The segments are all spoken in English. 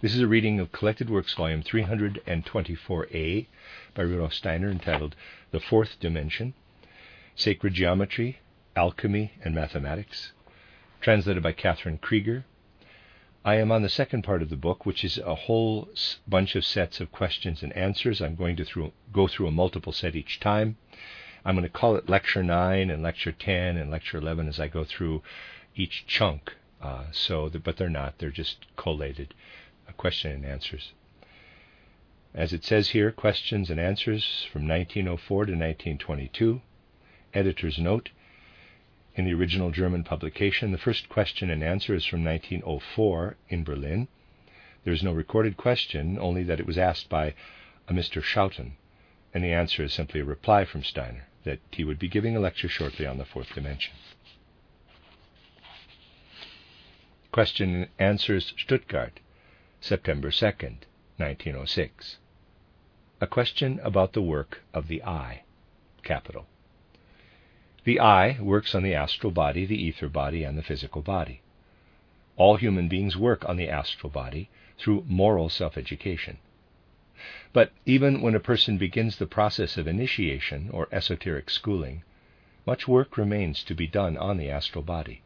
This is a reading of Collected Works, Volume 324A by Rudolf Steiner, entitled The Fourth Dimension Sacred Geometry, Alchemy, and Mathematics, translated by Catherine Creeger. I am on the second part of the book, which is a whole bunch of sets of questions and answers. I'm going to through, go through a multiple set each time. I'm going to call it Lecture 9 and Lecture 10 and Lecture 11 as I go through each chunk. Uh, so, the, but they're not; they're just collated question and answers. As it says here, questions and answers from 1904 to 1922. Editor's note in the original German publication, the first question and answer is from 1904 in Berlin. There is no recorded question, only that it was asked by a Mr. Schouten, and the answer is simply a reply from Steiner that he would be giving a lecture shortly on the fourth dimension. Question and Answers Stuttgart, September 2nd, 1906. A question about the work of the I. Capital. The I works on the astral body, the ether body, and the physical body. All human beings work on the astral body through moral self education. But even when a person begins the process of initiation or esoteric schooling, much work remains to be done on the astral body.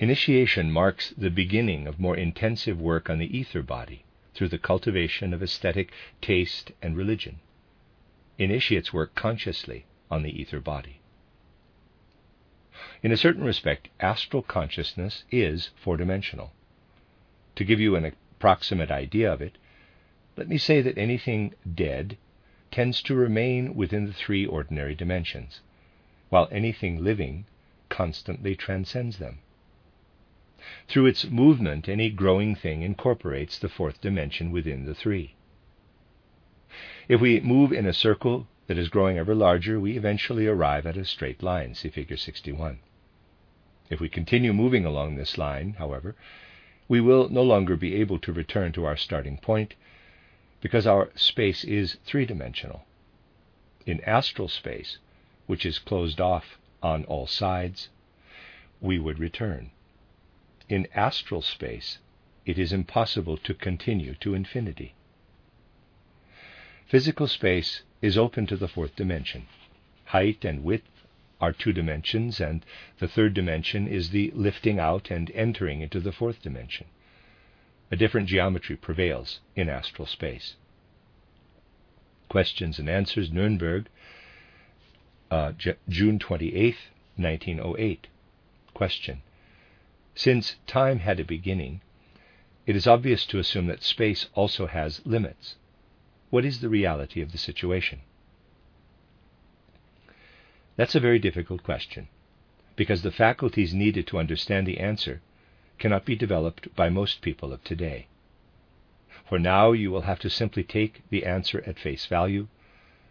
Initiation marks the beginning of more intensive work on the ether body, through the cultivation of aesthetic taste and religion. Initiates work consciously on the ether body. In a certain respect, astral consciousness is four dimensional. To give you an approximate idea of it, let me say that anything dead tends to remain within the three ordinary dimensions, while anything living constantly transcends them. Through its movement, any growing thing incorporates the fourth dimension within the three. If we move in a circle that is growing ever larger, we eventually arrive at a straight line. See Figure 61. If we continue moving along this line, however, we will no longer be able to return to our starting point because our space is three dimensional. In astral space, which is closed off on all sides, we would return. In astral space, it is impossible to continue to infinity. Physical space is open to the fourth dimension. Height and width are two dimensions, and the third dimension is the lifting out and entering into the fourth dimension. A different geometry prevails in astral space. Questions and Answers, Nuremberg, uh, June 28, 1908. Question since time had a beginning, it is obvious to assume that space also has limits. What is the reality of the situation? That's a very difficult question, because the faculties needed to understand the answer cannot be developed by most people of today. For now you will have to simply take the answer at face value,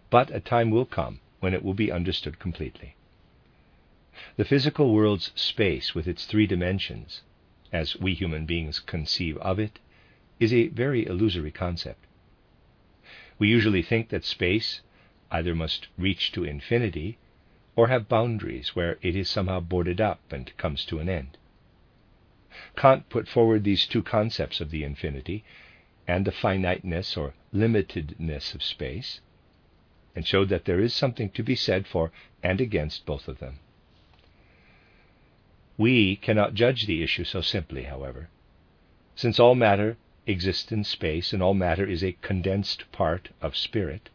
but a time will come when it will be understood completely. The physical world's space, with its three dimensions, as we human beings conceive of it, is a very illusory concept. We usually think that space either must reach to infinity or have boundaries where it is somehow boarded up and comes to an end. Kant put forward these two concepts of the infinity and the finiteness or limitedness of space, and showed that there is something to be said for and against both of them. We cannot judge the issue so simply, however. Since all matter exists in space and all matter is a condensed part of spirit,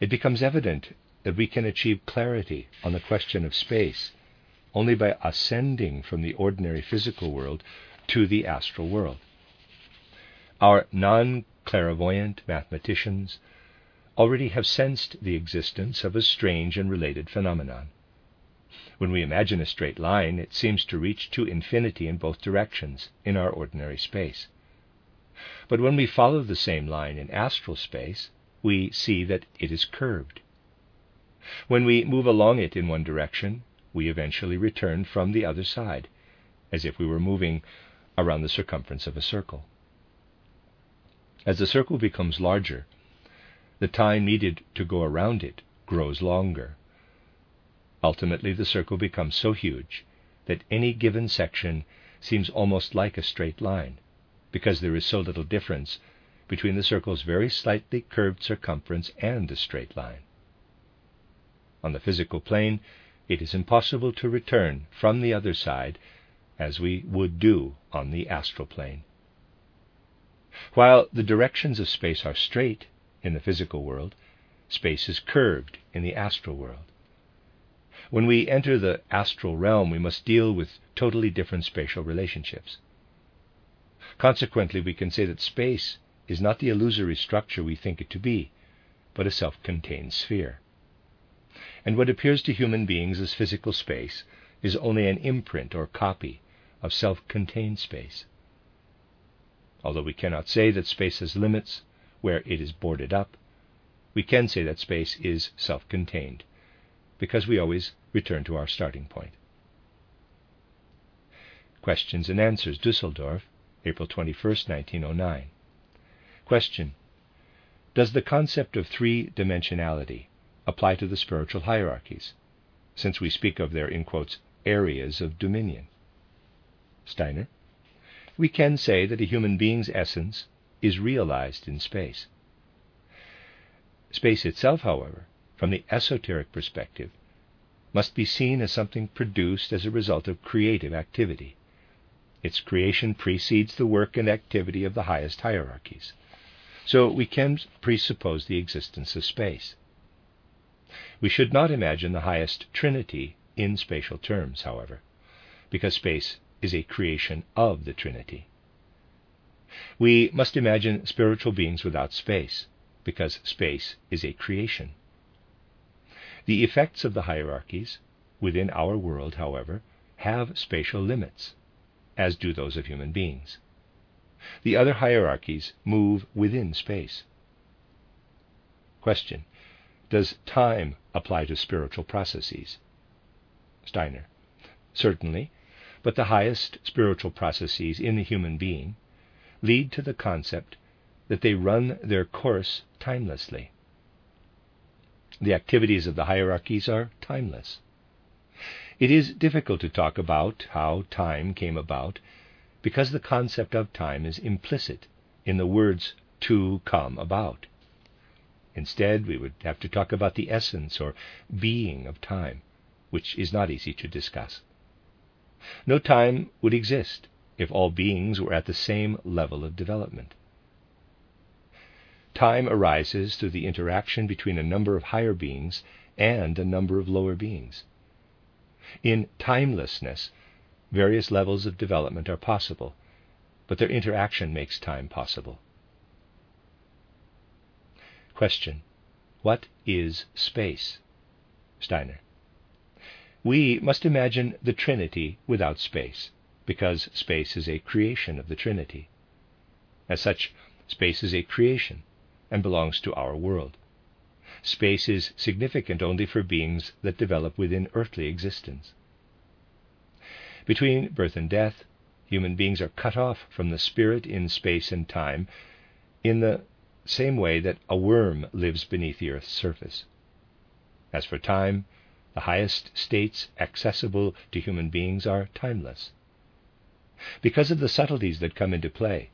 it becomes evident that we can achieve clarity on the question of space only by ascending from the ordinary physical world to the astral world. Our non clairvoyant mathematicians already have sensed the existence of a strange and related phenomenon. When we imagine a straight line, it seems to reach to infinity in both directions in our ordinary space. But when we follow the same line in astral space, we see that it is curved. When we move along it in one direction, we eventually return from the other side, as if we were moving around the circumference of a circle. As the circle becomes larger, the time needed to go around it grows longer. Ultimately, the circle becomes so huge that any given section seems almost like a straight line, because there is so little difference between the circle's very slightly curved circumference and the straight line. On the physical plane, it is impossible to return from the other side as we would do on the astral plane. While the directions of space are straight in the physical world, space is curved in the astral world. When we enter the astral realm, we must deal with totally different spatial relationships. Consequently, we can say that space is not the illusory structure we think it to be, but a self contained sphere. And what appears to human beings as physical space is only an imprint or copy of self contained space. Although we cannot say that space has limits where it is boarded up, we can say that space is self contained, because we always return to our starting point. Questions and Answers, Dusseldorf, April 21, 1909. Question Does the concept of three dimensionality apply to the spiritual hierarchies, since we speak of their, in quotes, areas of dominion? Steiner we can say that a human being's essence is realized in space. Space itself, however, from the esoteric perspective, must be seen as something produced as a result of creative activity. Its creation precedes the work and activity of the highest hierarchies. So we can presuppose the existence of space. We should not imagine the highest trinity in spatial terms, however, because space is a creation of the Trinity. We must imagine spiritual beings without space, because space is a creation. The effects of the hierarchies within our world, however, have spatial limits, as do those of human beings. The other hierarchies move within space. Question Does time apply to spiritual processes? Steiner. Certainly, but the highest spiritual processes in the human being lead to the concept that they run their course timelessly. The activities of the hierarchies are timeless. It is difficult to talk about how time came about because the concept of time is implicit in the words to come about. Instead, we would have to talk about the essence or being of time, which is not easy to discuss. No time would exist if all beings were at the same level of development. Time arises through the interaction between a number of higher beings and a number of lower beings. In timelessness, various levels of development are possible, but their interaction makes time possible. Question What is space? Steiner. We must imagine the Trinity without space, because space is a creation of the Trinity. As such, space is a creation and belongs to our world. Space is significant only for beings that develop within earthly existence. Between birth and death, human beings are cut off from the spirit in space and time in the same way that a worm lives beneath the earth's surface. As for time, the highest states accessible to human beings are timeless. Because of the subtleties that come into play,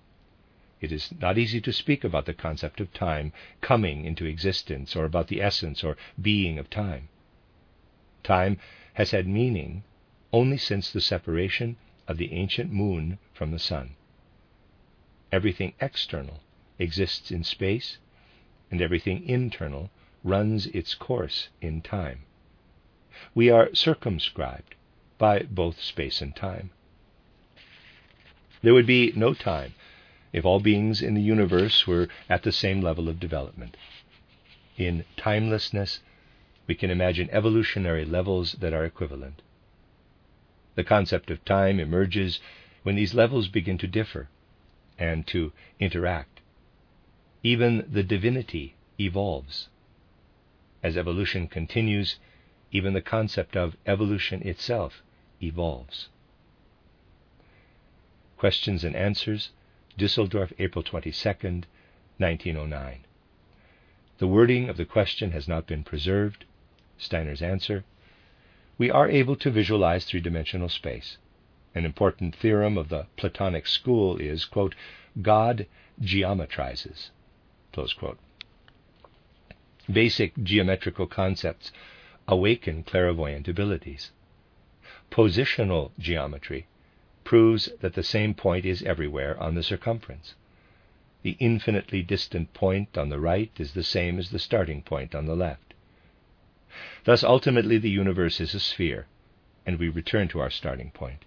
it is not easy to speak about the concept of time coming into existence or about the essence or being of time. Time has had meaning only since the separation of the ancient moon from the sun. Everything external exists in space, and everything internal runs its course in time we are circumscribed by both space and time. There would be no time if all beings in the universe were at the same level of development. In timelessness, we can imagine evolutionary levels that are equivalent. The concept of time emerges when these levels begin to differ and to interact. Even the divinity evolves. As evolution continues, even the concept of evolution itself evolves. Questions and Answers, Dusseldorf, April 22, 1909. The wording of the question has not been preserved. Steiner's answer We are able to visualize three dimensional space. An important theorem of the Platonic school is, quote, God geometrizes. Basic geometrical concepts awaken clairvoyant abilities. Positional geometry proves that the same point is everywhere on the circumference. The infinitely distant point on the right is the same as the starting point on the left. Thus, ultimately, the universe is a sphere, and we return to our starting point.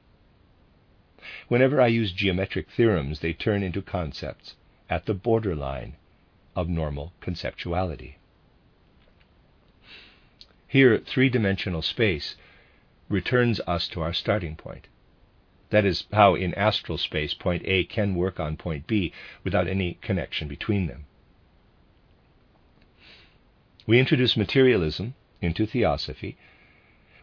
Whenever I use geometric theorems, they turn into concepts at the borderline of normal conceptuality. Here, three dimensional space returns us to our starting point. That is how, in astral space, point A can work on point B without any connection between them. We introduce materialism into theosophy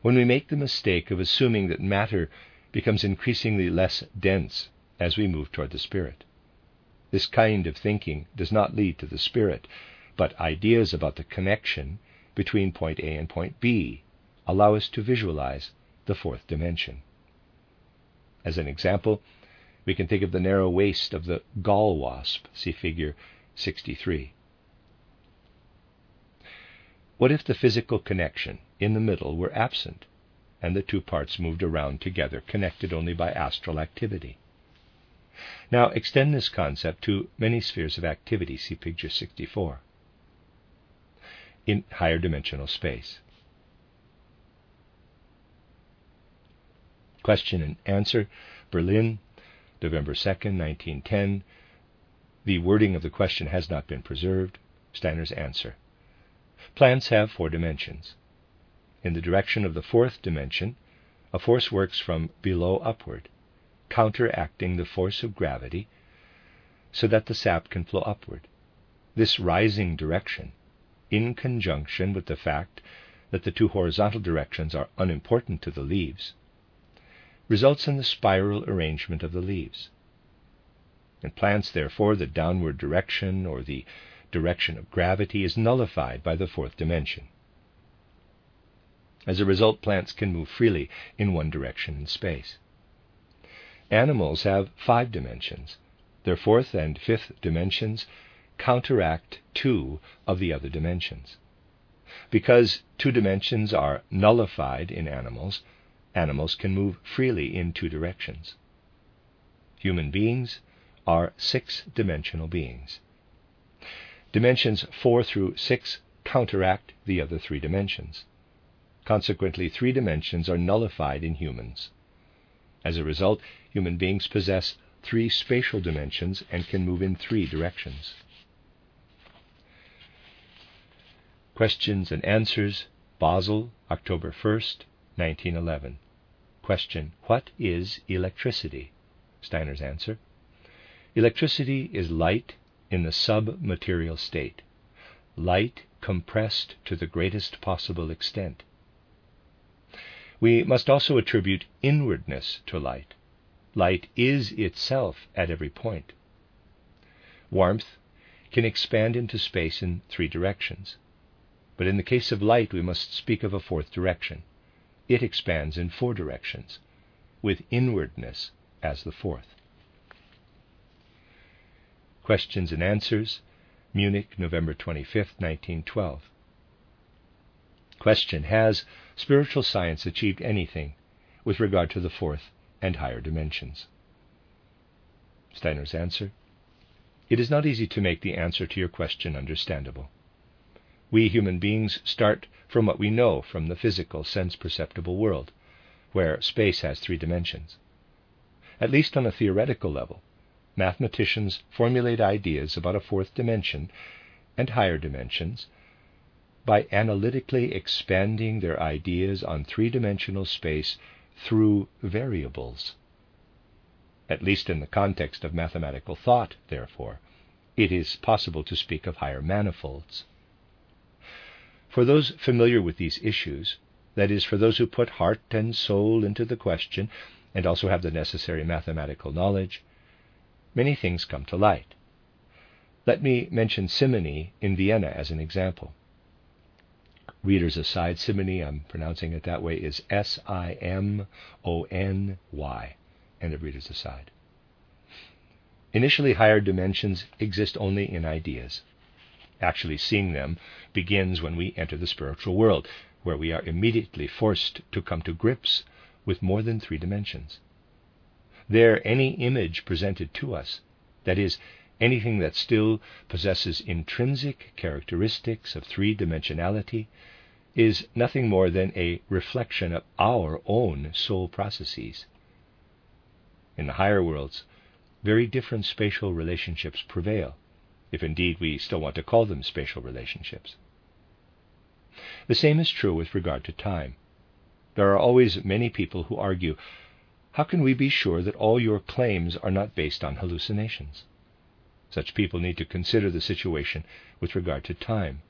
when we make the mistake of assuming that matter becomes increasingly less dense as we move toward the spirit. This kind of thinking does not lead to the spirit, but ideas about the connection between point A and point B allow us to visualize the fourth dimension. As an example, we can think of the narrow waist of the gall wasp, see figure 63. What if the physical connection in the middle were absent and the two parts moved around together, connected only by astral activity? Now extend this concept to many spheres of activity, see picture 64, in higher dimensional space. Question and answer, Berlin, November 2nd, 1910. The wording of the question has not been preserved. Steiner's answer. Plants have four dimensions. In the direction of the fourth dimension, a force works from below upward counteracting the force of gravity so that the sap can flow upward. This rising direction, in conjunction with the fact that the two horizontal directions are unimportant to the leaves, results in the spiral arrangement of the leaves. In plants, therefore, the downward direction or the direction of gravity is nullified by the fourth dimension. As a result, plants can move freely in one direction in space. Animals have five dimensions. Their fourth and fifth dimensions counteract two of the other dimensions. Because two dimensions are nullified in animals, animals can move freely in two directions. Human beings are six dimensional beings. Dimensions 4 through 6 counteract the other three dimensions. Consequently, three dimensions are nullified in humans. As a result, human beings possess three spatial dimensions and can move in three directions. Questions and Answers, Basel, October 1st, 1911. Question What is electricity? Steiner's answer Electricity is light in the submaterial state, light compressed to the greatest possible extent. We must also attribute inwardness to light. Light is itself at every point. Warmth can expand into space in three directions. But in the case of light, we must speak of a fourth direction. It expands in four directions, with inwardness as the fourth. Questions and Answers, Munich, November 25, 1912. Question Has spiritual science achieved anything with regard to the fourth and higher dimensions? Steiner's answer It is not easy to make the answer to your question understandable. We human beings start from what we know from the physical, sense perceptible world, where space has three dimensions. At least on a theoretical level, mathematicians formulate ideas about a fourth dimension and higher dimensions by analytically expanding their ideas on three dimensional space through variables. At least in the context of mathematical thought, therefore, it is possible to speak of higher manifolds. For those familiar with these issues, that is, for those who put heart and soul into the question and also have the necessary mathematical knowledge, many things come to light. Let me mention Simony in Vienna as an example. Readers aside, Simony, I'm pronouncing it that way, is S I M O N Y. End of readers aside. Initially, higher dimensions exist only in ideas. Actually, seeing them begins when we enter the spiritual world, where we are immediately forced to come to grips with more than three dimensions. There, any image presented to us, that is, anything that still possesses intrinsic characteristics of three dimensionality, is nothing more than a reflection of our own soul processes. In the higher worlds, very different spatial relationships prevail, if indeed we still want to call them spatial relationships. The same is true with regard to time. There are always many people who argue how can we be sure that all your claims are not based on hallucinations? Such people need to consider the situation with regard to time,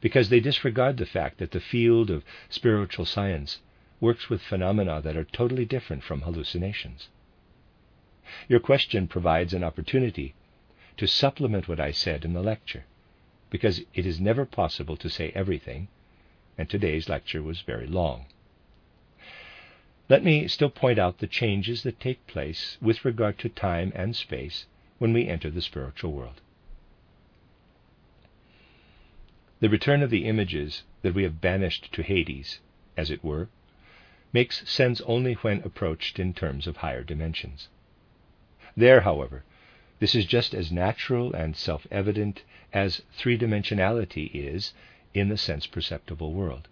because they disregard the fact that the field of spiritual science works with phenomena that are totally different from hallucinations. Your question provides an opportunity to supplement what I said in the lecture, because it is never possible to say everything, and today's lecture was very long. Let me still point out the changes that take place with regard to time and space when we enter the spiritual world. The return of the images that we have banished to Hades, as it were, makes sense only when approached in terms of higher dimensions. There, however, this is just as natural and self evident as three dimensionality is in the sense perceptible world.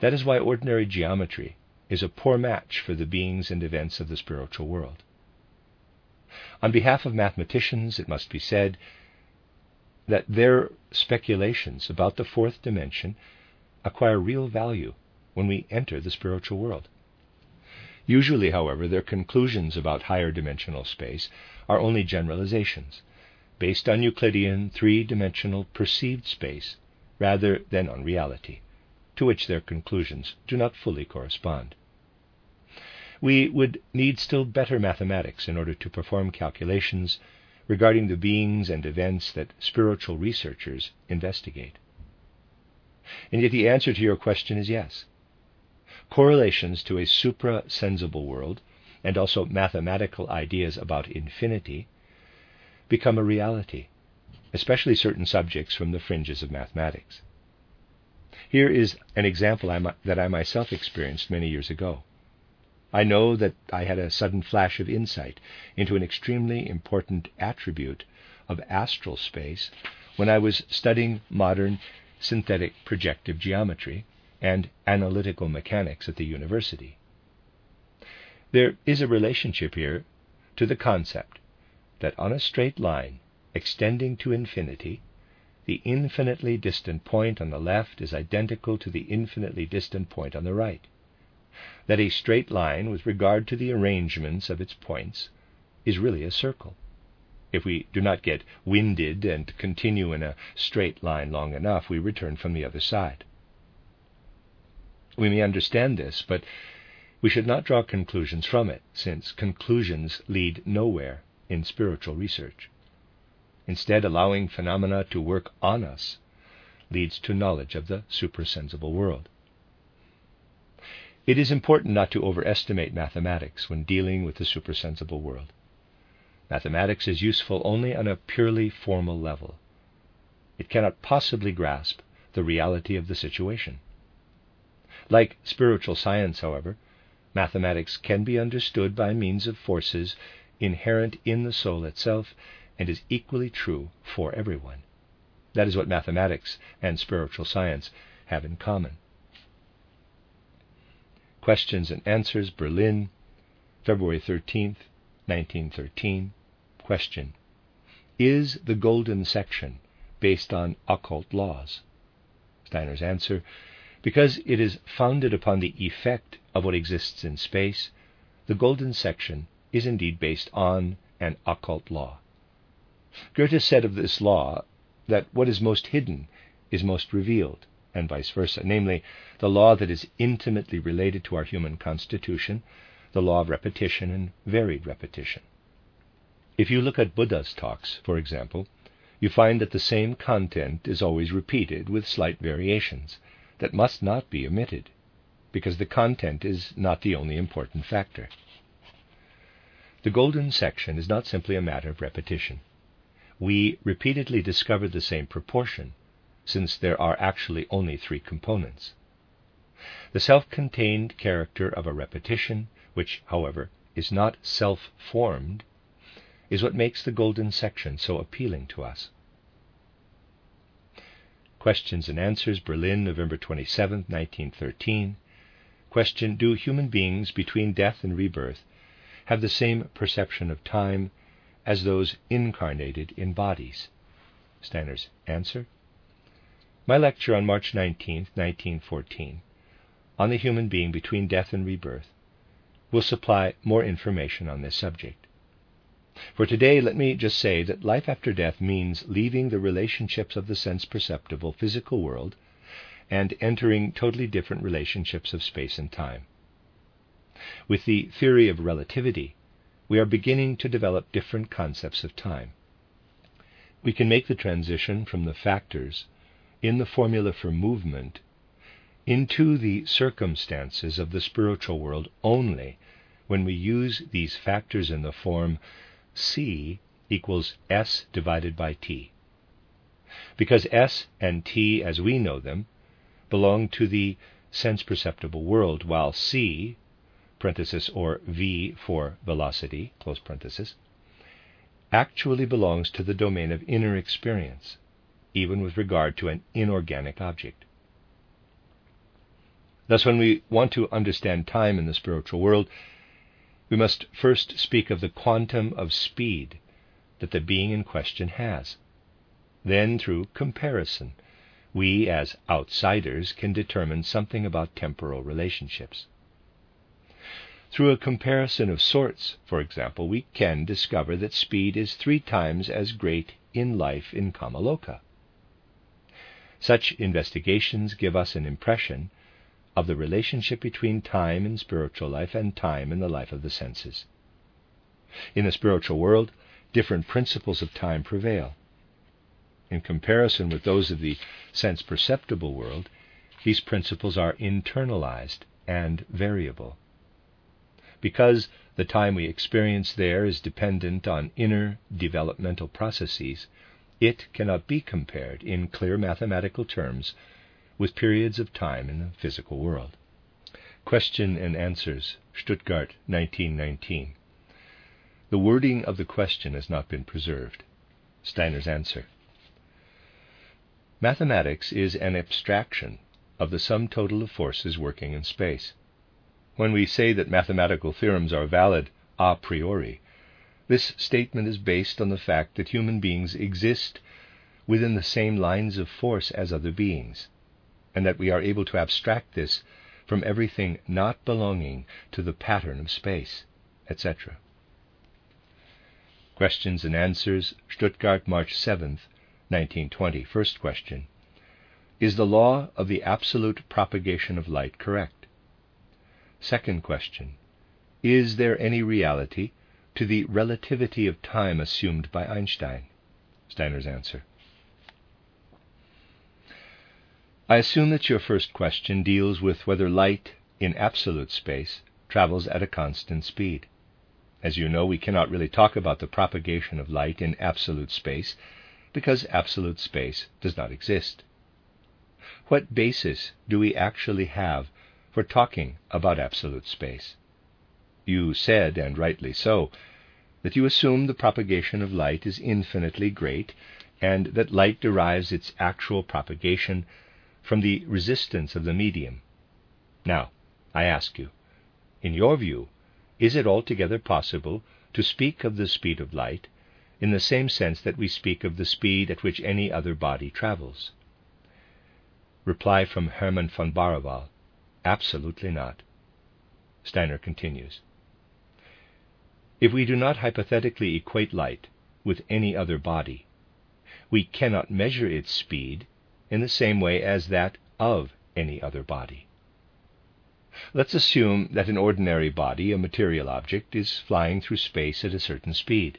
That is why ordinary geometry is a poor match for the beings and events of the spiritual world. On behalf of mathematicians, it must be said that their speculations about the fourth dimension acquire real value when we enter the spiritual world. Usually, however, their conclusions about higher dimensional space are only generalizations, based on Euclidean three dimensional perceived space rather than on reality, to which their conclusions do not fully correspond. We would need still better mathematics in order to perform calculations regarding the beings and events that spiritual researchers investigate. And yet the answer to your question is yes correlations to a supra-sensible world, and also mathematical ideas about infinity, become a reality, especially certain subjects from the fringes of mathematics. Here is an example that I myself experienced many years ago. I know that I had a sudden flash of insight into an extremely important attribute of astral space when I was studying modern synthetic projective geometry and analytical mechanics at the university. There is a relationship here to the concept that on a straight line extending to infinity, the infinitely distant point on the left is identical to the infinitely distant point on the right. That a straight line, with regard to the arrangements of its points, is really a circle. If we do not get winded and continue in a straight line long enough, we return from the other side. We may understand this, but we should not draw conclusions from it, since conclusions lead nowhere in spiritual research. Instead, allowing phenomena to work on us leads to knowledge of the suprasensible world. It is important not to overestimate mathematics when dealing with the supersensible world. Mathematics is useful only on a purely formal level. It cannot possibly grasp the reality of the situation. Like spiritual science, however, mathematics can be understood by means of forces inherent in the soul itself and is equally true for everyone. That is what mathematics and spiritual science have in common. Questions and Answers, Berlin, February 13th, 1913. Question Is the golden section based on occult laws? Steiner's answer because it is founded upon the effect of what exists in space, the golden section is indeed based on an occult law. Goethe said of this law that what is most hidden is most revealed, and vice versa, namely, the law that is intimately related to our human constitution, the law of repetition and varied repetition. If you look at Buddha's talks, for example, you find that the same content is always repeated with slight variations that must not be omitted, because the content is not the only important factor. The golden section is not simply a matter of repetition. We repeatedly discover the same proportion, since there are actually only three components. The self contained character of a repetition, which, however, is not self formed, is what makes the golden section so appealing to us. Questions and Answers, Berlin, November 27, 1913. Question Do human beings between death and rebirth have the same perception of time as those incarnated in bodies? Steiner's answer. My lecture on March 19, 1914, on the human being between death and rebirth, will supply more information on this subject. For today, let me just say that life after death means leaving the relationships of the sense perceptible physical world and entering totally different relationships of space and time. With the theory of relativity, we are beginning to develop different concepts of time. We can make the transition from the factors in the formula for movement into the circumstances of the spiritual world only when we use these factors in the form C equals S divided by T. Because S and T, as we know them, belong to the sense perceptible world, while C parenthesis, or v for velocity, close parenthesis, actually belongs to the domain of inner experience, even with regard to an inorganic object. Thus, when we want to understand time in the spiritual world, we must first speak of the quantum of speed that the being in question has. Then, through comparison, we as outsiders can determine something about temporal relationships. Through a comparison of sorts, for example, we can discover that speed is three times as great in life in Kamaloka. Such investigations give us an impression of the relationship between time in spiritual life and time in the life of the senses. In the spiritual world, different principles of time prevail. In comparison with those of the sense perceptible world, these principles are internalized and variable. Because the time we experience there is dependent on inner developmental processes, it cannot be compared in clear mathematical terms with periods of time in the physical world. Question and Answers, Stuttgart, 1919. The wording of the question has not been preserved. Steiner's answer. Mathematics is an abstraction of the sum total of forces working in space. When we say that mathematical theorems are valid a priori, this statement is based on the fact that human beings exist within the same lines of force as other beings, and that we are able to abstract this from everything not belonging to the pattern of space, etc. Questions and Answers, Stuttgart, March 7, 1920. First question Is the law of the absolute propagation of light correct? Second question Is there any reality to the relativity of time assumed by Einstein? Steiner's answer. I assume that your first question deals with whether light in absolute space travels at a constant speed. As you know, we cannot really talk about the propagation of light in absolute space because absolute space does not exist. What basis do we actually have for talking about absolute space. You said, and rightly so, that you assume the propagation of light is infinitely great, and that light derives its actual propagation from the resistance of the medium. Now, I ask you, in your view, is it altogether possible to speak of the speed of light in the same sense that we speak of the speed at which any other body travels? Reply from Hermann von Baravalle. Absolutely not. Steiner continues If we do not hypothetically equate light with any other body, we cannot measure its speed in the same way as that of any other body. Let's assume that an ordinary body, a material object, is flying through space at a certain speed.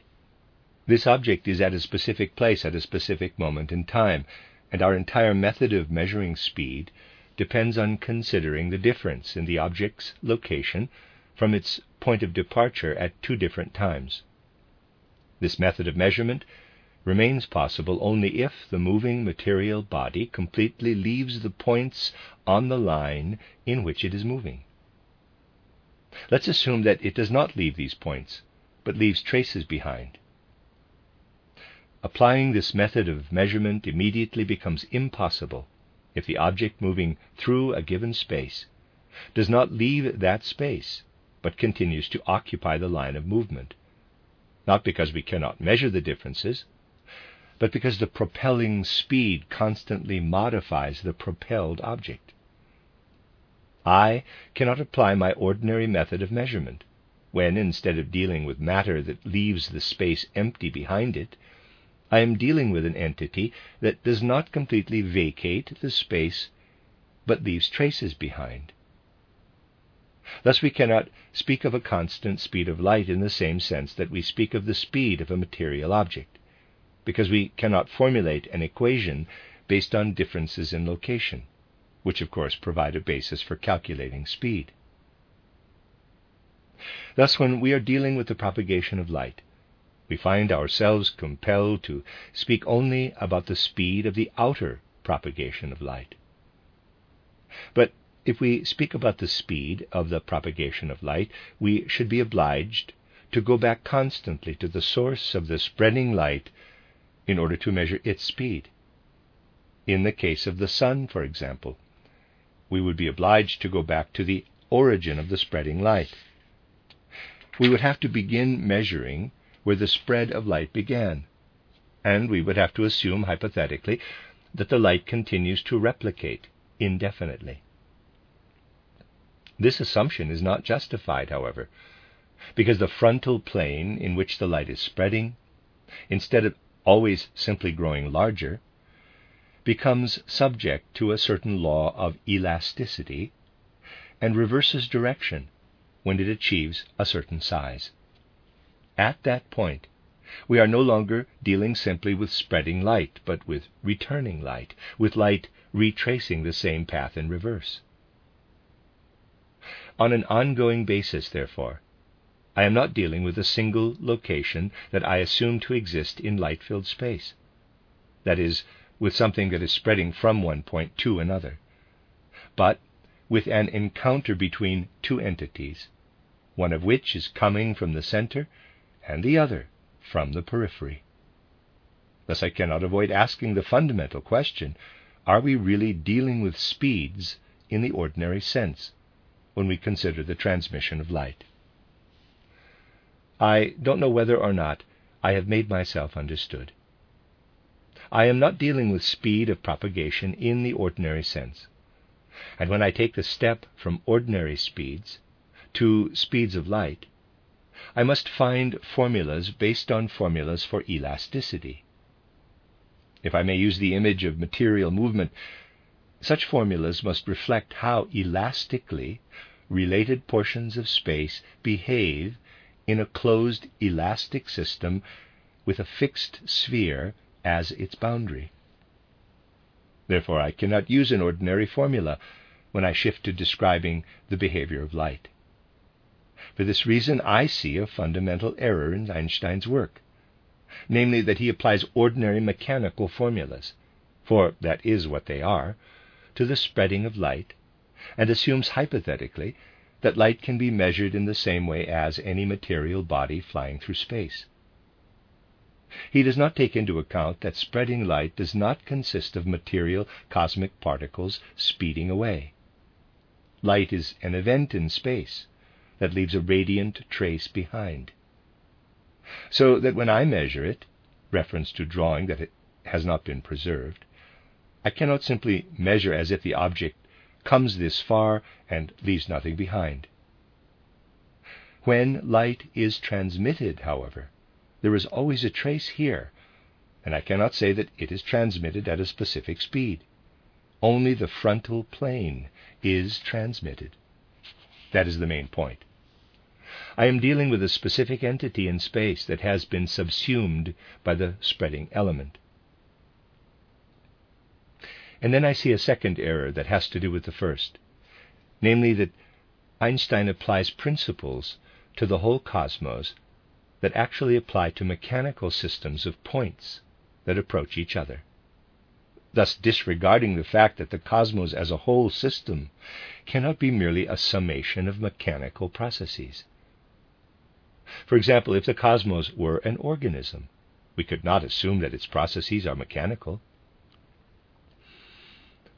This object is at a specific place at a specific moment in time, and our entire method of measuring speed depends on considering the difference in the object's location from its point of departure at two different times. This method of measurement remains possible only if the moving material body completely leaves the points on the line in which it is moving. Let's assume that it does not leave these points, but leaves traces behind. Applying this method of measurement immediately becomes impossible if the object moving through a given space does not leave that space, but continues to occupy the line of movement. Not because we cannot measure the differences, but because the propelling speed constantly modifies the propelled object. I cannot apply my ordinary method of measurement, when instead of dealing with matter that leaves the space empty behind it, I am dealing with an entity that does not completely vacate the space but leaves traces behind. Thus, we cannot speak of a constant speed of light in the same sense that we speak of the speed of a material object, because we cannot formulate an equation based on differences in location, which of course provide a basis for calculating speed. Thus, when we are dealing with the propagation of light, we find ourselves compelled to speak only about the speed of the outer propagation of light. But if we speak about the speed of the propagation of light, we should be obliged to go back constantly to the source of the spreading light in order to measure its speed. In the case of the sun, for example, we would be obliged to go back to the origin of the spreading light. We would have to begin measuring where the spread of light began. And we would have to assume, hypothetically, that the light continues to replicate indefinitely. This assumption is not justified, however, because the frontal plane in which the light is spreading, instead of always simply growing larger, becomes subject to a certain law of elasticity and reverses direction when it achieves a certain size. At that point, we are no longer dealing simply with spreading light, but with returning light, with light retracing the same path in reverse. On an ongoing basis, therefore, I am not dealing with a single location that I assume to exist in light filled space. That is, with something that is spreading from one point to another, but with an encounter between two entities, one of which is coming from the center and the other from the periphery. Thus, I cannot avoid asking the fundamental question are we really dealing with speeds in the ordinary sense when we consider the transmission of light? I don't know whether or not I have made myself understood. I am not dealing with speed of propagation in the ordinary sense. And when I take the step from ordinary speeds to speeds of light, I must find formulas based on formulas for elasticity. If I may use the image of material movement, such formulas must reflect how elastically related portions of space behave in a closed elastic system with a fixed sphere as its boundary. Therefore, I cannot use an ordinary formula when I shift to describing the behavior of light. For this reason, I see a fundamental error in Einstein's work, namely that he applies ordinary mechanical formulas, for that is what they are, to the spreading of light, and assumes hypothetically that light can be measured in the same way as any material body flying through space. He does not take into account that spreading light does not consist of material cosmic particles speeding away. Light is an event in space, that leaves a radiant trace behind. So that when I measure it, reference to drawing that it has not been preserved, I cannot simply measure as if the object comes this far and leaves nothing behind. When light is transmitted, however, there is always a trace here, and I cannot say that it is transmitted at a specific speed, only the frontal plane is transmitted. That is the main point. I am dealing with a specific entity in space that has been subsumed by the spreading element. And then I see a second error that has to do with the first, namely that Einstein applies principles to the whole cosmos that actually apply to mechanical systems of points that approach each other, thus disregarding the fact that the cosmos as a whole system cannot be merely a summation of mechanical processes. For example, if the cosmos were an organism, we could not assume that its processes are mechanical.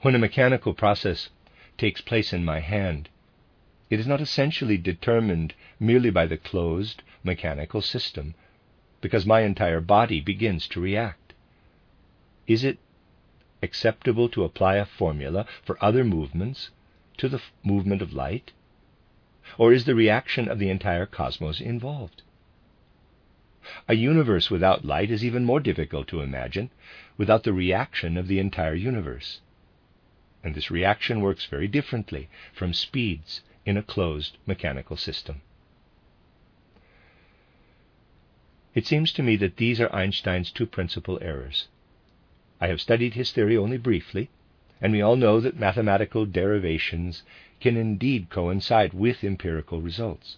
When a mechanical process takes place in my hand, it is not essentially determined merely by the closed mechanical system, because my entire body begins to react. Is it acceptable to apply a formula for other movements to the movement of light? Or is the reaction of the entire cosmos involved? A universe without light is even more difficult to imagine without the reaction of the entire universe and this reaction works very differently from speeds in a closed mechanical system. It seems to me that these are Einstein's two principal errors. I have studied his theory only briefly, and we all know that mathematical derivations can indeed coincide with empirical results.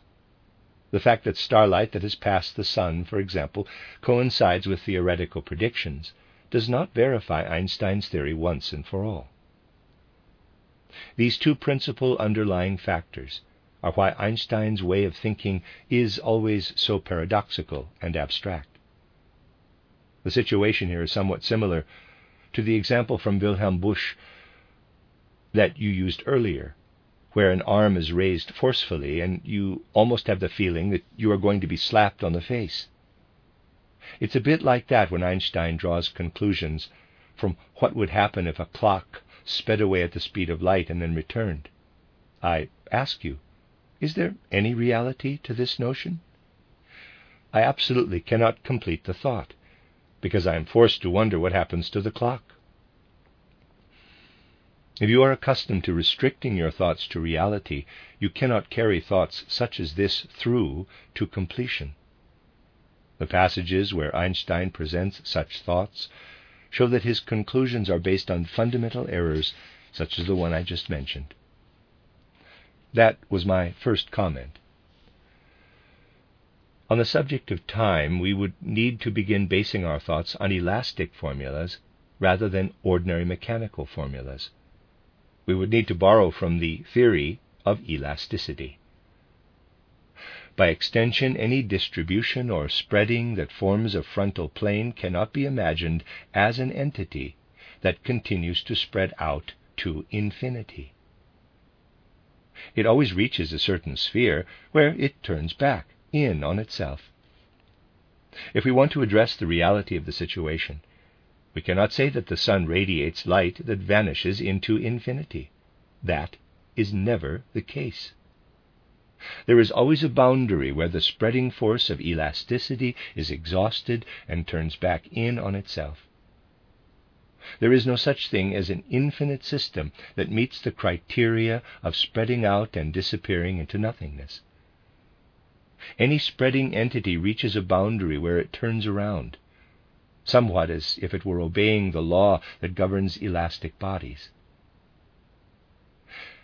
The fact that starlight that has passed the sun, for example, coincides with theoretical predictions does not verify Einstein's theory once and for all. These two principal underlying factors are why Einstein's way of thinking is always so paradoxical and abstract. The situation here is somewhat similar to the example from Wilhelm Busch that you used earlier, where an arm is raised forcefully and you almost have the feeling that you are going to be slapped on the face. It's a bit like that when Einstein draws conclusions from what would happen if a clock sped away at the speed of light, and then returned. I ask you, is there any reality to this notion? I absolutely cannot complete the thought, because I am forced to wonder what happens to the clock. If you are accustomed to restricting your thoughts to reality, you cannot carry thoughts such as this through to completion. The passages where Einstein presents such thoughts show that his conclusions are based on fundamental errors such as the one I just mentioned. That was my first comment. On the subject of time, we would need to begin basing our thoughts on elastic formulas rather than ordinary mechanical formulas. We would need to borrow from the theory of elasticity. By extension, any distribution or spreading that forms a frontal plane cannot be imagined as an entity that continues to spread out to infinity. It always reaches a certain sphere where it turns back in on itself. If we want to address the reality of the situation, we cannot say that the sun radiates light that vanishes into infinity. That is never the case. There is always a boundary where the spreading force of elasticity is exhausted and turns back in on itself. There is no such thing as an infinite system that meets the criteria of spreading out and disappearing into nothingness. Any spreading entity reaches a boundary where it turns around, somewhat as if it were obeying the law that governs elastic bodies.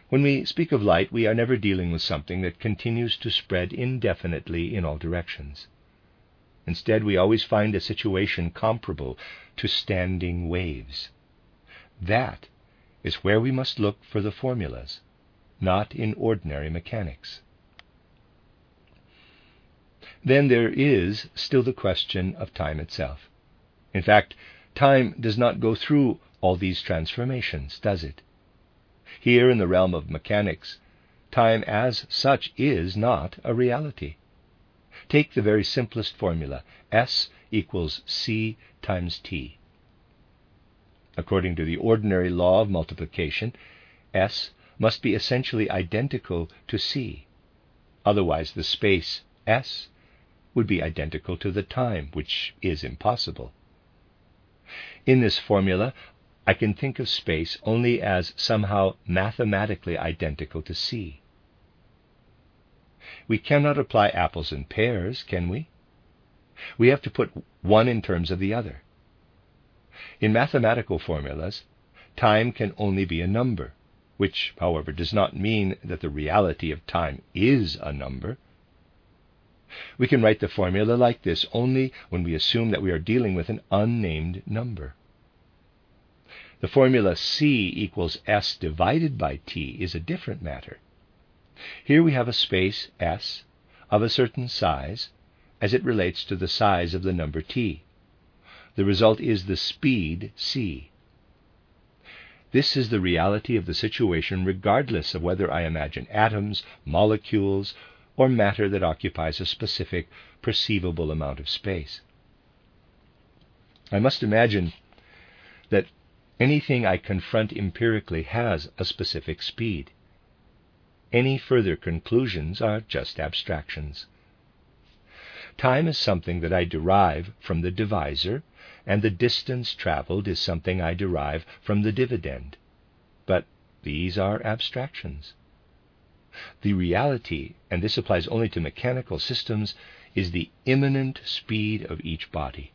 When we speak of light, we are never dealing with something that continues to spread indefinitely in all directions. Instead, we always find a situation comparable to standing waves. That is where we must look for the formulas, not in ordinary mechanics. Then there is still the question of time itself. In fact, time does not go through all these transformations, does it? Here, in the realm of mechanics, time as such is not a reality. Take the very simplest formula S equals C times T. According to the ordinary law of multiplication, S must be essentially identical to C. Otherwise, the space S would be identical to the time, which is impossible. In this formula, I can think of space only as somehow mathematically identical to C. We cannot apply apples and pears, can we? We have to put one in terms of the other. In mathematical formulas, time can only be a number, which, however, does not mean that the reality of time is a number. We can write the formula like this only when we assume that we are dealing with an unnamed number. The formula C equals S divided by T is a different matter. Here we have a space S of a certain size as it relates to the size of the number T. The result is the speed c. This is the reality of the situation regardless of whether I imagine atoms, molecules, or matter that occupies a specific perceivable amount of space. I must imagine that anything I confront empirically has a specific speed. Any further conclusions are just abstractions. Time is something that I derive from the divisor and the distance traveled is something I derive from the dividend. But these are abstractions. The reality, and this applies only to mechanical systems, is the immanent speed of each body.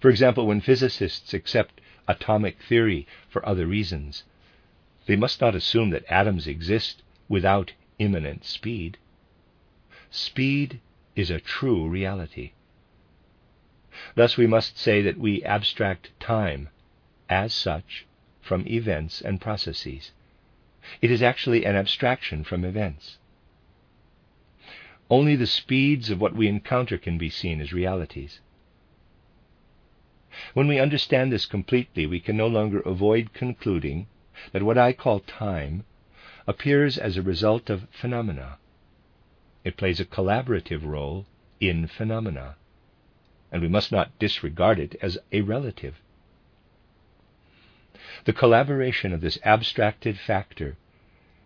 For example, when physicists accept atomic theory for other reasons, they must not assume that atoms exist without immanent speed. Speed is a true reality. Thus, we must say that we abstract time, as such, from events and processes. It is actually an abstraction from events. Only the speeds of what we encounter can be seen as realities. When we understand this completely, we can no longer avoid concluding that what I call time appears as a result of phenomena. It plays a collaborative role in phenomena and we must not disregard it as a relative. The collaboration of this abstracted factor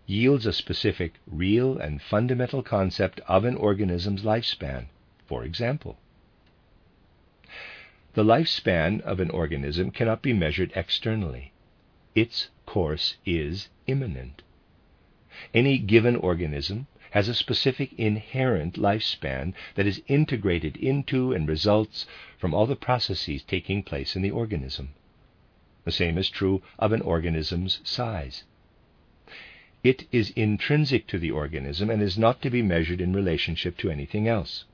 yields a specific real and fundamental concept of an organism's lifespan. For example, the lifespan of an organism cannot be measured externally. Its course is immanent. Any given organism has a specific inherent lifespan that is integrated into and results from all the processes taking place in the organism. The same is true of an organism's size. It is intrinsic to the organism and is not to be measured in relationship to anything else.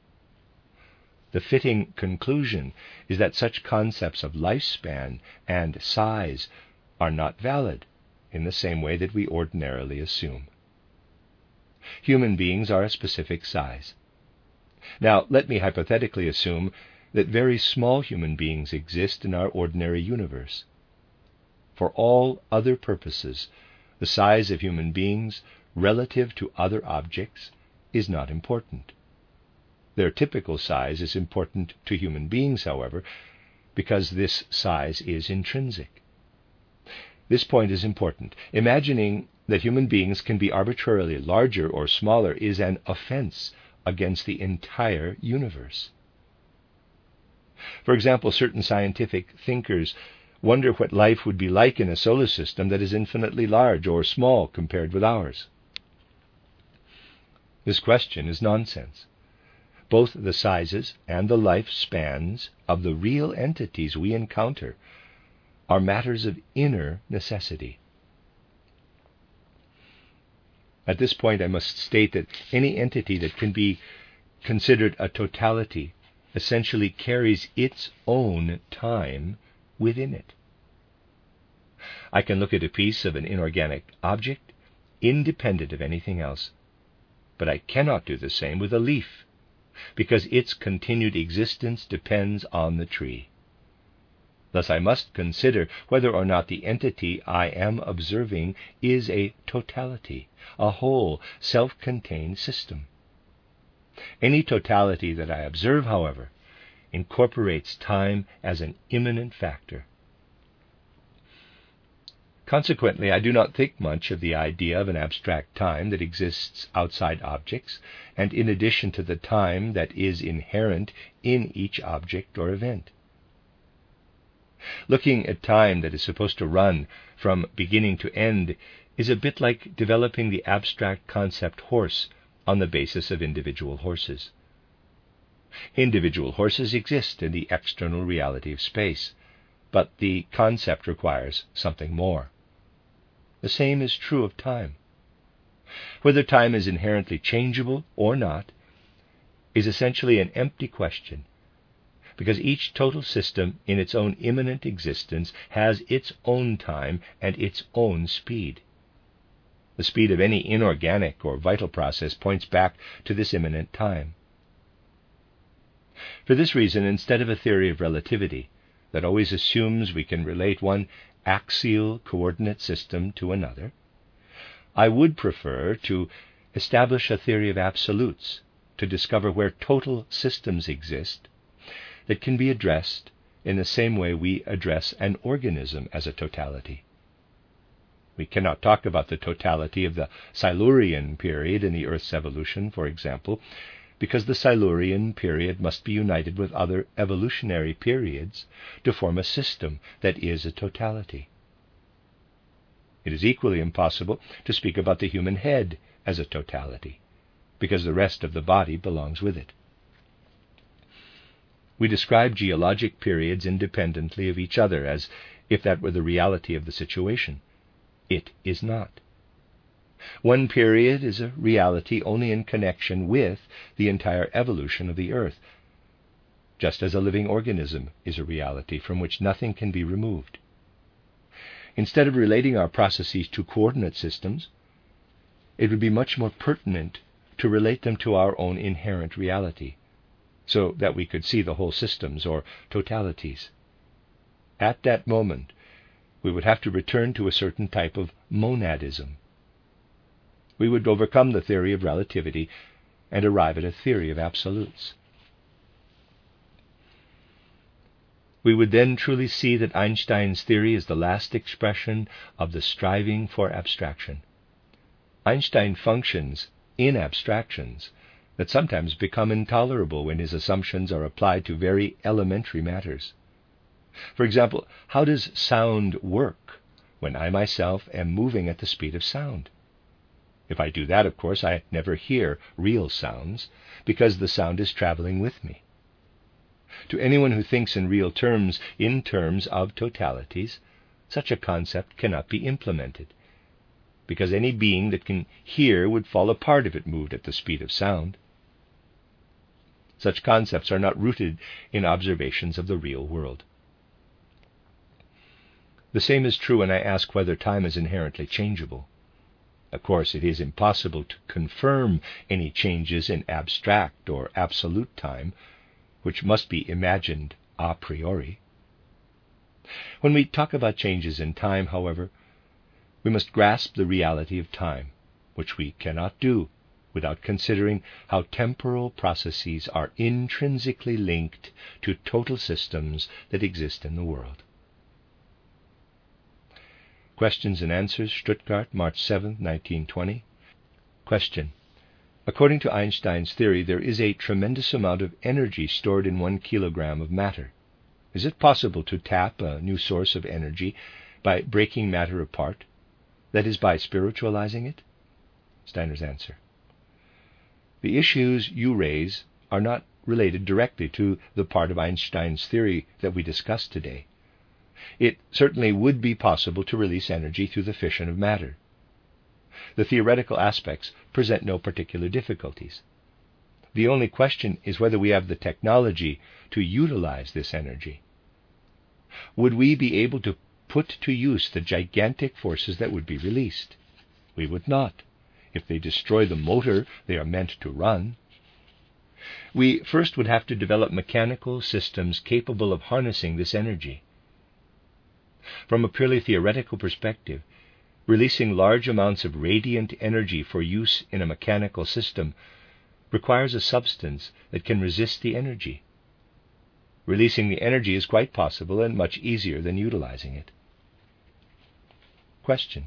The fitting conclusion is that such concepts of lifespan and size are not valid in the same way that we ordinarily assume. Human beings are a specific size. Now, let me hypothetically assume that very small human beings exist in our ordinary universe. For all other purposes, the size of human beings relative to other objects is not important. Their typical size is important to human beings, however, because this size is intrinsic. This point is important. Imagining that human beings can be arbitrarily larger or smaller is an offense against the entire universe. For example, certain scientific thinkers wonder what life would be like in a solar system that is infinitely large or small compared with ours. This question is nonsense. Both the sizes and the life spans of the real entities we encounter are matters of inner necessity. At this point, I must state that any entity that can be considered a totality essentially carries its own time within it. I can look at a piece of an inorganic object independent of anything else, but I cannot do the same with a leaf because its continued existence depends on the tree. Thus, I must consider whether or not the entity I am observing is a totality, a whole, self contained system. Any totality that I observe, however, incorporates time as an immanent factor. Consequently, I do not think much of the idea of an abstract time that exists outside objects and in addition to the time that is inherent in each object or event. Looking at time that is supposed to run from beginning to end is a bit like developing the abstract concept horse on the basis of individual horses. Individual horses exist in the external reality of space, but the concept requires something more. The same is true of time. Whether time is inherently changeable or not is essentially an empty question, because each total system in its own immanent existence has its own time and its own speed. The speed of any inorganic or vital process points back to this immanent time. For this reason, instead of a theory of relativity that always assumes we can relate one axial coordinate system to another, I would prefer to establish a theory of absolutes to discover where total systems exist that can be addressed in the same way we address an organism as a totality. We cannot talk about the totality of the Silurian period in the Earth's evolution, for example, because the Silurian period must be united with other evolutionary periods to form a system that is a totality. It is equally impossible to speak about the human head as a totality, because the rest of the body belongs with it. We describe geologic periods independently of each other as if that were the reality of the situation. It is not. One period is a reality only in connection with the entire evolution of the earth, just as a living organism is a reality from which nothing can be removed. Instead of relating our processes to coordinate systems, it would be much more pertinent to relate them to our own inherent reality, so that we could see the whole systems or totalities. At that moment, we would have to return to a certain type of monadism we would overcome the theory of relativity and arrive at a theory of absolutes. We would then truly see that Einstein's theory is the last expression of the striving for abstraction. Einstein functions in abstractions that sometimes become intolerable when his assumptions are applied to very elementary matters. For example, how does sound work when I myself am moving at the speed of sound? If I do that, of course, I never hear real sounds, because the sound is traveling with me. To anyone who thinks in real terms, in terms of totalities, such a concept cannot be implemented, because any being that can hear would fall apart if it moved at the speed of sound. Such concepts are not rooted in observations of the real world. The same is true when I ask whether time is inherently changeable. Of course, it is impossible to confirm any changes in abstract or absolute time, which must be imagined a priori. When we talk about changes in time, however, we must grasp the reality of time, which we cannot do without considering how temporal processes are intrinsically linked to total systems that exist in the world. Questions and Answers, Stuttgart, March 7, 1920. Question. According to Einstein's theory, there is a tremendous amount of energy stored in one kilogram of matter. Is it possible to tap a new source of energy by breaking matter apart? That is, by spiritualizing it? Steiner's answer. The issues you raise are not related directly to the part of Einstein's theory that we discussed today it certainly would be possible to release energy through the fission of matter. The theoretical aspects present no particular difficulties. The only question is whether we have the technology to utilize this energy. Would we be able to put to use the gigantic forces that would be released? We would not, if they destroy the motor they are meant to run. We first would have to develop mechanical systems capable of harnessing this energy. From a purely theoretical perspective, releasing large amounts of radiant energy for use in a mechanical system requires a substance that can resist the energy. Releasing the energy is quite possible and much easier than utilizing it. Question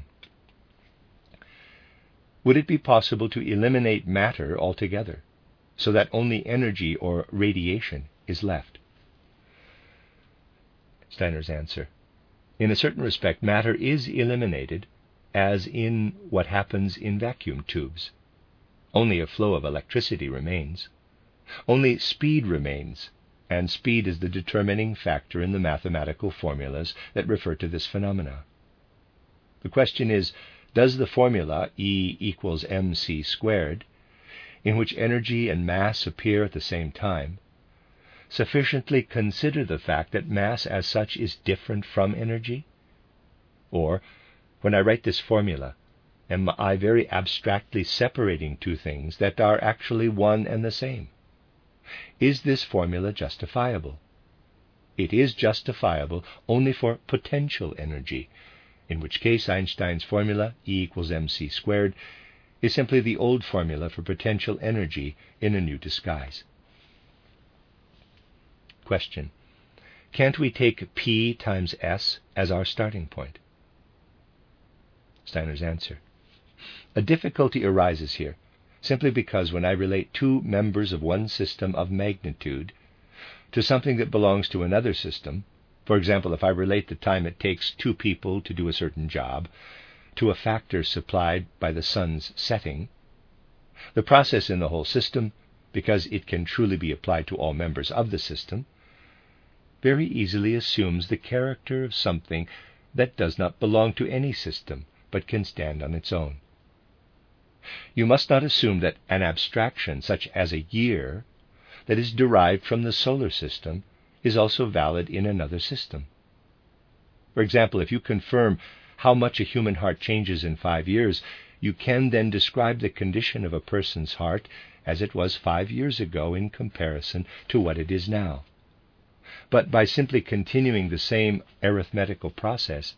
Would it be possible to eliminate matter altogether so that only energy or radiation is left? Steiner's answer In a certain respect, matter is eliminated, as in what happens in vacuum tubes. Only a flow of electricity remains. Only speed remains, and speed is the determining factor in the mathematical formulas that refer to this phenomena. The question is Does the formula E equals mc squared, in which energy and mass appear at the same time, sufficiently consider the fact that mass as such is different from energy? Or, when I write this formula, am I very abstractly separating two things that are actually one and the same? Is this formula justifiable? It is justifiable only for potential energy, in which case Einstein's formula, E equals mc squared, is simply the old formula for potential energy in a new disguise. Question. Can't we take P times S as our starting point? Steiner's answer. A difficulty arises here, simply because when I relate two members of one system of magnitude to something that belongs to another system, for example, if I relate the time it takes two people to do a certain job to a factor supplied by the sun's setting, the process in the whole system, because it can truly be applied to all members of the system, very easily assumes the character of something that does not belong to any system, but can stand on its own. You must not assume that an abstraction, such as a year, that is derived from the solar system, is also valid in another system. For example, if you confirm how much a human heart changes in five years, you can then describe the condition of a person's heart as it was five years ago in comparison to what it is now but by simply continuing the same arithmetical process,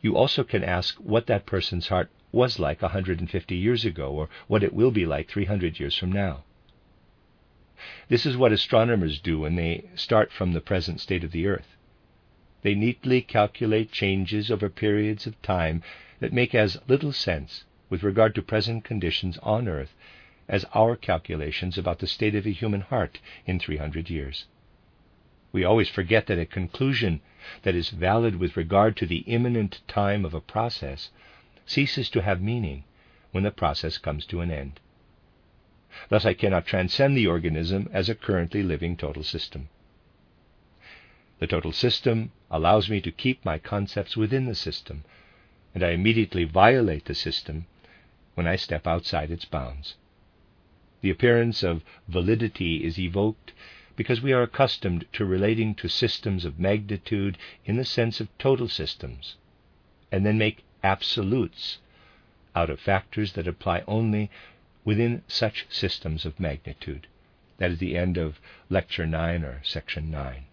you also can ask what that person's heart was like 150 years ago or what it will be like 300 years from now. This is what astronomers do when they start from the present state of the Earth. They neatly calculate changes over periods of time that make as little sense with regard to present conditions on Earth as our calculations about the state of a human heart in 300 years. We always forget that a conclusion that is valid with regard to the immanent time of a process ceases to have meaning when the process comes to an end. Thus, I cannot transcend the organism as a currently living total system. The total system allows me to keep my concepts within the system, and I immediately violate the system when I step outside its bounds. The appearance of validity is evoked because we are accustomed to relating to systems of magnitude in the sense of total systems, and then make absolutes out of factors that apply only within such systems of magnitude. That is the end of Lecture 9 or Section 9.